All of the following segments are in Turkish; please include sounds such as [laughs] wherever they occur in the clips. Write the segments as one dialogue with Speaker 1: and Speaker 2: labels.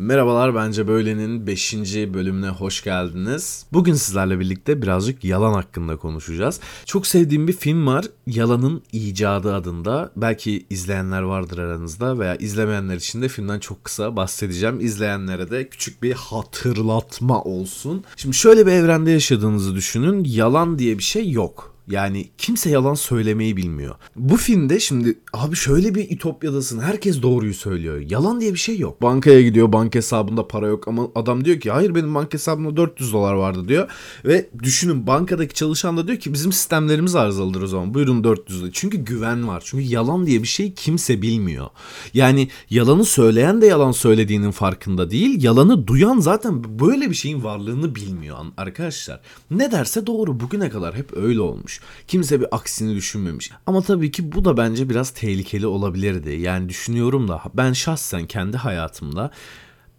Speaker 1: Merhabalar bence böylenin 5. bölümüne hoş geldiniz. Bugün sizlerle birlikte birazcık yalan hakkında konuşacağız. Çok sevdiğim bir film var. Yalanın İcadı adında. Belki izleyenler vardır aranızda veya izlemeyenler için de filmden çok kısa bahsedeceğim. İzleyenlere de küçük bir hatırlatma olsun. Şimdi şöyle bir evrende yaşadığınızı düşünün. Yalan diye bir şey yok. Yani kimse yalan söylemeyi bilmiyor. Bu filmde şimdi abi şöyle bir ütopyadasın. Herkes doğruyu söylüyor. Yalan diye bir şey yok. Bankaya gidiyor. Banka hesabında para yok ama adam diyor ki hayır benim banka hesabımda 400 dolar vardı diyor. Ve düşünün bankadaki çalışan da diyor ki bizim sistemlerimiz arızalıdır o zaman. Buyurun 400 dolar. Çünkü güven var. Çünkü yalan diye bir şey kimse bilmiyor. Yani yalanı söyleyen de yalan söylediğinin farkında değil. Yalanı duyan zaten böyle bir şeyin varlığını bilmiyor arkadaşlar. Ne derse doğru. Bugüne kadar hep öyle olmuş. Kimse bir aksini düşünmemiş. Ama tabii ki bu da bence biraz tehlikeli olabilirdi. Yani düşünüyorum da ben şahsen kendi hayatımda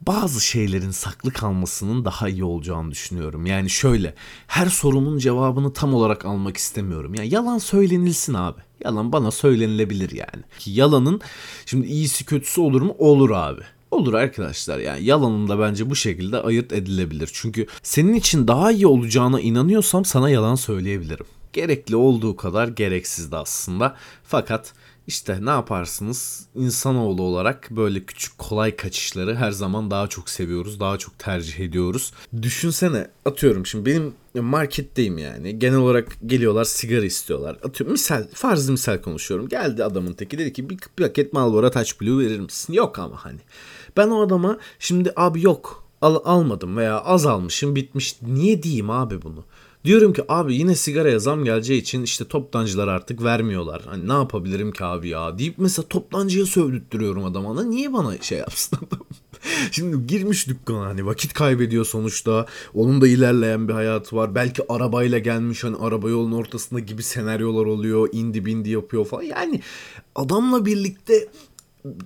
Speaker 1: bazı şeylerin saklı kalmasının daha iyi olacağını düşünüyorum. Yani şöyle her sorunun cevabını tam olarak almak istemiyorum. Yani yalan söylenilsin abi. Yalan bana söylenilebilir yani. Ki yalanın şimdi iyisi kötüsü olur mu? Olur abi. Olur arkadaşlar yani yalanın da bence bu şekilde ayırt edilebilir. Çünkü senin için daha iyi olacağına inanıyorsam sana yalan söyleyebilirim gerekli olduğu kadar gereksizdi aslında. Fakat işte ne yaparsınız insanoğlu olarak böyle küçük kolay kaçışları her zaman daha çok seviyoruz, daha çok tercih ediyoruz. Düşünsene atıyorum şimdi benim marketteyim yani genel olarak geliyorlar sigara istiyorlar. Atıyorum misal farz misal konuşuyorum. Geldi adamın teki dedi ki bir paket Marlboro Touch Blue verir misin? Yok ama hani. Ben o adama şimdi abi yok al, almadım veya az almışım bitmiş. Niye diyeyim abi bunu? Diyorum ki abi yine sigaraya zam geleceği için işte toptancılar artık vermiyorlar. Hani ne yapabilirim ki abi ya deyip mesela toptancıya sövdürtüyorum adama. Niye bana şey yapsın adam? [laughs] Şimdi girmiş dükkana hani vakit kaybediyor sonuçta. Onun da ilerleyen bir hayatı var. Belki arabayla gelmiş hani araba yolun ortasında gibi senaryolar oluyor. indi bindi yapıyor falan. Yani adamla birlikte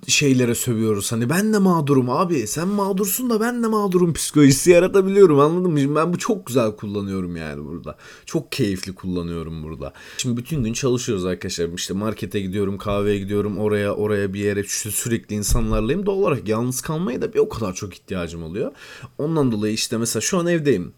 Speaker 1: şeylere sövüyoruz. Hani ben de mağdurum abi. Sen mağdursun da ben de mağdurum psikolojisi yaratabiliyorum anladın mı? Şimdi ben bu çok güzel kullanıyorum yani burada. Çok keyifli kullanıyorum burada. Şimdi bütün gün çalışıyoruz arkadaşlar. İşte markete gidiyorum, kahveye gidiyorum, oraya oraya bir yere sürekli insanlarlayım. Doğal olarak yalnız kalmaya da bir o kadar çok ihtiyacım oluyor. Ondan dolayı işte mesela şu an evdeyim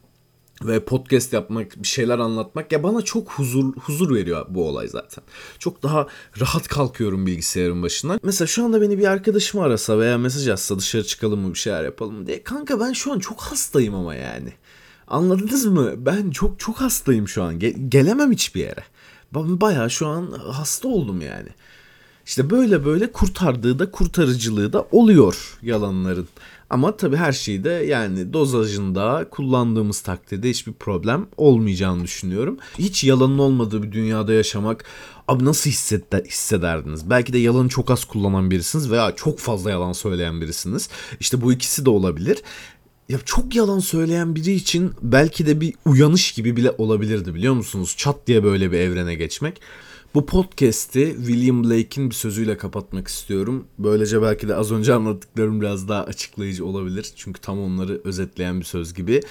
Speaker 1: ve podcast yapmak, bir şeyler anlatmak ya bana çok huzur huzur veriyor bu olay zaten. Çok daha rahat kalkıyorum bilgisayarın başından. Mesela şu anda beni bir arkadaşım arasa veya mesaj atsa dışarı çıkalım mı bir şeyler yapalım diye. Kanka ben şu an çok hastayım ama yani. Anladınız mı? Ben çok çok hastayım şu an. Ge- gelemem hiçbir yere. Ben bayağı şu an hasta oldum yani. İşte böyle böyle kurtardığı da kurtarıcılığı da oluyor yalanların. Ama tabii her şeyde yani dozajında kullandığımız takdirde hiçbir problem olmayacağını düşünüyorum. Hiç yalanın olmadığı bir dünyada yaşamak abi nasıl hisseder, hissederdiniz? Belki de yalanı çok az kullanan birisiniz veya çok fazla yalan söyleyen birisiniz. İşte bu ikisi de olabilir. Ya çok yalan söyleyen biri için belki de bir uyanış gibi bile olabilirdi biliyor musunuz? Çat diye böyle bir evrene geçmek. Bu podcast'i William Blake'in bir sözüyle kapatmak istiyorum. Böylece belki de az önce anlattıklarım biraz daha açıklayıcı olabilir. Çünkü tam onları özetleyen bir söz gibi.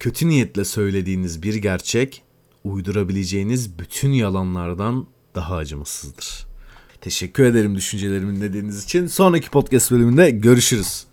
Speaker 1: Kötü niyetle söylediğiniz bir gerçek uydurabileceğiniz bütün yalanlardan daha acımasızdır. Teşekkür ederim düşüncelerimin dediğiniz için. Sonraki podcast bölümünde görüşürüz.